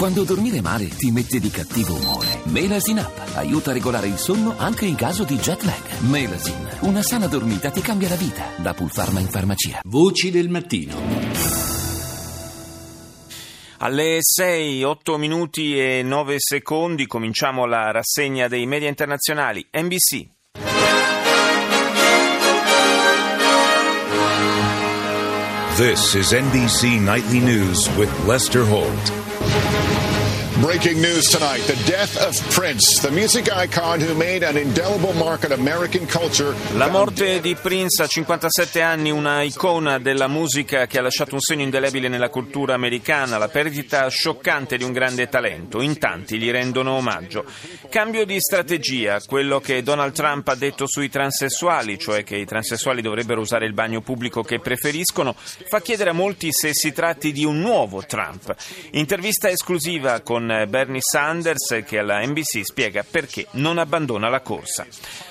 Quando dormire male ti mette di cattivo umore. Melasin Up aiuta a regolare il sonno anche in caso di jet lag. Melasin, una sana dormita ti cambia la vita. Da Pulpharma in farmacia. Voci del mattino. Alle 6, 8 minuti e 9 secondi cominciamo la rassegna dei media internazionali. NBC. This is NBC Nightly News with Lester Holt. Breaking news tonight the death of Prince, the music icon who made an indelible mark on American culture. La morte di Prince a 57 anni, una icona della musica che ha lasciato un segno indelebile nella cultura americana, la perdita scioccante di un grande talento. In tanti gli rendono omaggio. Cambio di strategia, quello che Donald Trump ha detto sui transessuali, cioè che i transessuali dovrebbero usare il bagno pubblico che preferiscono, fa chiedere a molti se si tratti di un nuovo Trump. Intervista esclusiva con Bernie Sanders che alla NBC spiega perché non abbandona la corsa.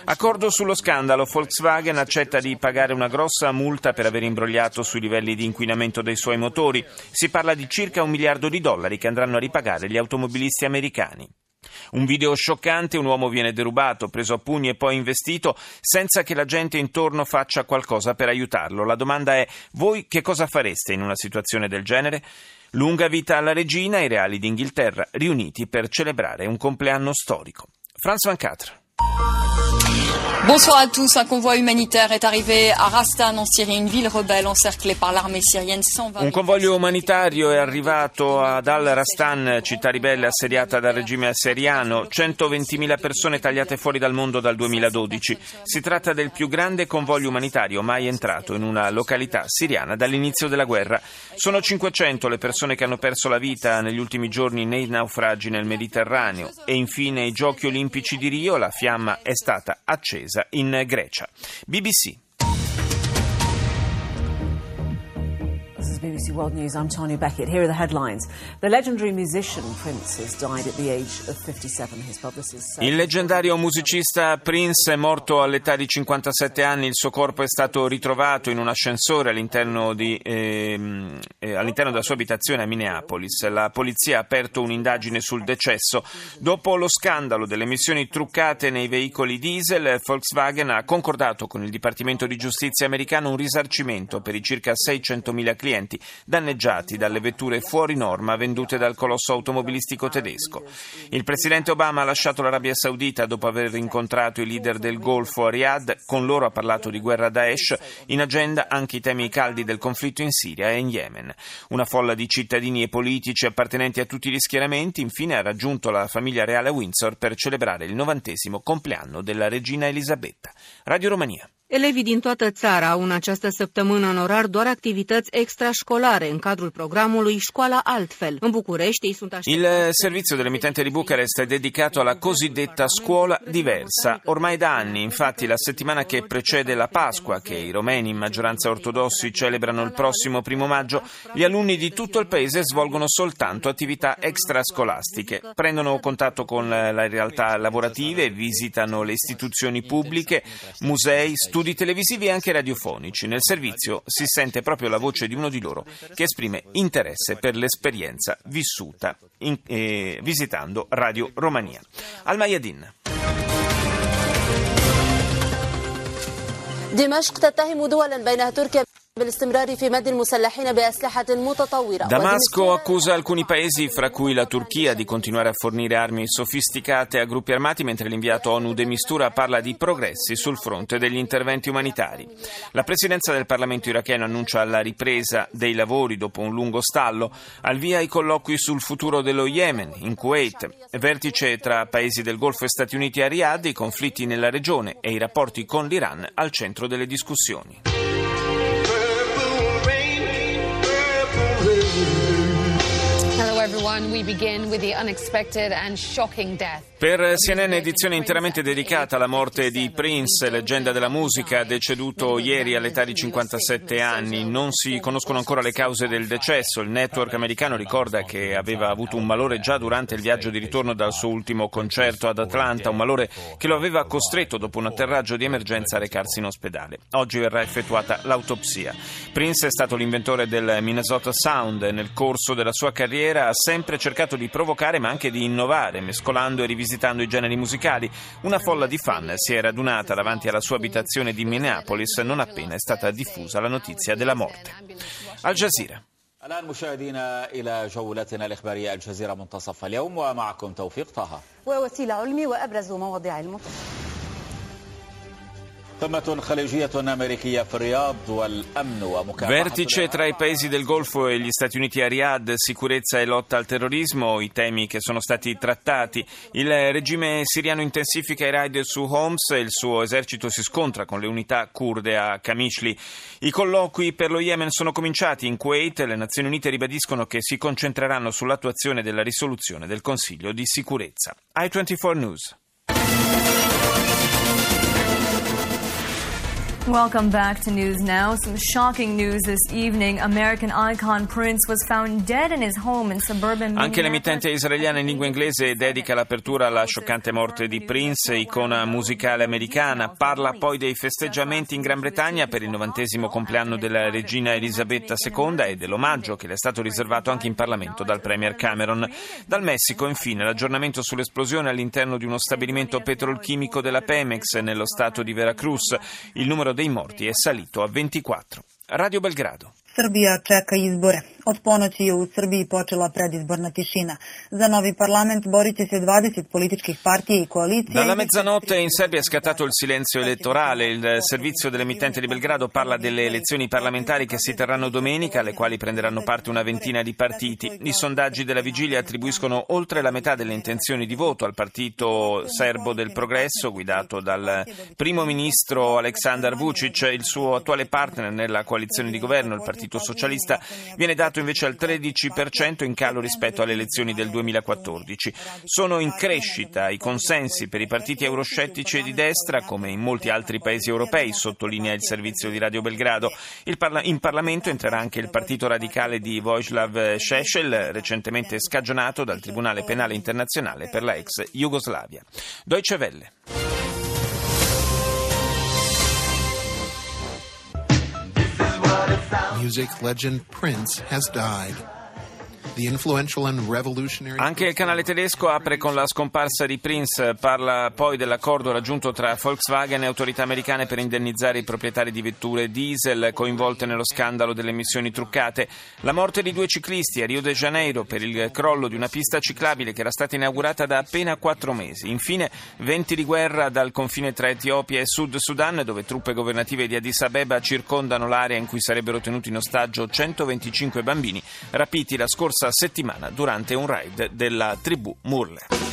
Accordo sullo scandalo, Volkswagen accetta di pagare una grossa multa per aver imbrogliato sui livelli di inquinamento dei suoi motori. Si parla di circa un miliardo di dollari che andranno a ripagare gli automobilisti americani. Un video scioccante, un uomo viene derubato, preso a pugni e poi investito senza che la gente intorno faccia qualcosa per aiutarlo. La domanda è, voi che cosa fareste in una situazione del genere? Lunga vita alla regina e i reali d'Inghilterra riuniti per celebrare un compleanno storico. Franz Van Catra. Bonsoir à tous. Un convoi humanitaire est arrivé à Rastan en Syrie, une ville rebelle encerclée par l'armée syrienne. Un convoglio umanitario è arrivato ad Al-Rastan, città ribelle assediata dal regime assiriano. 120.000 persone tagliate fuori dal mondo dal 2012. Si tratta del più grande convoglio umanitario mai entrato in una località siriana dall'inizio della guerra. Sono 500 le persone che hanno perso la vita negli ultimi giorni nei naufragi nel Mediterraneo. E infine i Giochi olimpici di Rio, la fiamma è stata accesa in Grecia. BBC. Is BBC World News. I'm Tanya Beckett. Here are the headlines. The legendary musician Prince has died at the age of 57. His publicist said... Il leggendario musicista Prince è morto all'età di 57 anni. Il suo corpo è stato ritrovato in un ascensore all'interno, di, ehm, eh, all'interno della sua abitazione a Minneapolis. La polizia ha aperto un'indagine sul decesso. Dopo lo scandalo delle emissioni truccate nei veicoli diesel, Volkswagen ha concordato con il Dipartimento di Giustizia americano un risarcimento per i circa 600.000 clienti danneggiati dalle vetture fuori norma vendute dal colosso automobilistico tedesco. Il presidente Obama ha lasciato l'Arabia Saudita dopo aver incontrato i leader del Golfo a Riyadh, con loro ha parlato di guerra Daesh, in agenda anche i temi caldi del conflitto in Siria e in Yemen. Una folla di cittadini e politici appartenenti a tutti gli schieramenti infine ha raggiunto la famiglia reale a Windsor per celebrare il novantesimo compleanno della regina Elisabetta. Radio Romania. Elevii din toată țara au în această săptămână în orar doar activități extrașcolare în cadrul programului Școala Altfel. În București ei sunt Il servizio dell'emittente di Bucarest è dedicato alla cosiddetta scuola diversa. Ormai da anni, infatti, la settimana che precede la Pasqua, che i romeni in maggioranza ortodossi celebrano il prossimo primo maggio, gli alunni di tutto il paese svolgono soltanto attività extrascolastiche. Prendono contatto con le realtà lavorative, visitano le istituzioni pubbliche, musei, studi studi televisivi e anche radiofonici. Nel servizio si sente proprio la voce di uno di loro che esprime interesse per l'esperienza vissuta in, eh, visitando Radio Romania. Al Mayadin. دمشق تتهم دولا بينها تركيا Damasco accusa alcuni paesi, fra cui la Turchia, di continuare a fornire armi sofisticate a gruppi armati, mentre l'inviato ONU De Mistura parla di progressi sul fronte degli interventi umanitari. La presidenza del Parlamento iracheno annuncia la ripresa dei lavori dopo un lungo stallo, al via i colloqui sul futuro dello Yemen, in Kuwait, vertice tra paesi del Golfo e Stati Uniti a Riyadh, i conflitti nella regione e i rapporti con l'Iran al centro delle discussioni. Everyone. We begin with the unexpected and shocking death Per CNN edizione interamente dedicata alla morte di Prince, leggenda della musica, deceduto ieri all'età di 57 anni. Non si conoscono ancora le cause del decesso. Il network americano ricorda che aveva avuto un malore già durante il viaggio di ritorno dal suo ultimo concerto ad Atlanta, un malore che lo aveva costretto dopo un atterraggio di emergenza a recarsi in ospedale. Oggi verrà effettuata l'autopsia. Prince è stato l'inventore del Minnesota Sound e nel corso della sua carriera ha sempre cercato di provocare ma anche di innovare, mescolando e rivisitando visitando i generi musicali. Una folla di fan si è radunata davanti alla sua abitazione di Minneapolis non appena è stata diffusa la notizia della morte. Al Jazeera. الآن مشاهدينا إلى جولتنا الإخبارية الجزيرة منتصف اليوم ومعكم توفيق طه ووسيلة علمي وأبرز مواضيع المنتصف Vertice tra i paesi del Golfo e gli Stati Uniti a Riyadh, sicurezza e lotta al terrorismo, i temi che sono stati trattati. Il regime siriano intensifica i raid su Homs e il suo esercito si scontra con le unità kurde a Kamishli. I colloqui per lo Yemen sono cominciati in Kuwait e le Nazioni Unite ribadiscono che si concentreranno sull'attuazione della risoluzione del Consiglio di sicurezza. I24 News. Welcome back to News Now. Some shocking news this evening. American icon Prince was found dead in his home in suburban Anche l'emittente israeliana in lingua inglese dedica l'apertura alla scioccante morte di Prince, icona musicale americana. Parla poi dei festeggiamenti in Gran Bretagna per il novantesimo compleanno della regina Elisabetta II e dell'omaggio che le è stato riservato anche in Parlamento dal Premier Cameron. Dal Messico, infine, l'aggiornamento sull'esplosione all'interno di uno stabilimento petrolchimico della Pemex nello stato di Veracruz. Il numero dei morti è salito a 24. Radio Belgrado. Srbija čeka izbore. Od ponoći je u Srbiji počela predizborna tišina. Za novi parlament borit će se 20 političkih partija i koalicije. Dalla mezzanotte in Serbia è scattato il silenzio elettorale. Il servizio dell'emittente di Belgrado parla delle elezioni parlamentari che si terranno domenica, alle quali prenderanno parte una ventina di partiti. I sondaggi della vigilia attribuiscono oltre la metà delle intenzioni di voto al partito serbo del progresso, guidato dal primo ministro Aleksandar Vucic. Il suo attuale partner nella coalizione di governo, il Partito Socialista, viene dato invece al 13% in calo rispetto alle elezioni del 2014. Sono in crescita i consensi per i partiti euroscettici e di destra, come in molti altri paesi europei, sottolinea il servizio di Radio Belgrado. Parla- in Parlamento entrerà anche il partito radicale di Vojislav Šešelj, recentemente scagionato dal Tribunale Penale Internazionale per la ex Jugoslavia. Deutsche Welle. Music legend Prince has died. Anche il canale tedesco apre con la scomparsa di Prince, parla poi dell'accordo raggiunto tra Volkswagen e autorità americane per indennizzare i proprietari di vetture diesel coinvolte nello scandalo delle emissioni truccate, la morte di due ciclisti a Rio de Janeiro per il crollo di una pista ciclabile che era stata inaugurata da appena quattro mesi, infine venti di guerra dal confine tra Etiopia e Sud Sudan dove truppe governative di Addis Abeba circondano l'area in cui sarebbero tenuti in ostaggio 125 bambini rapiti la settimana durante un raid della tribù Murle.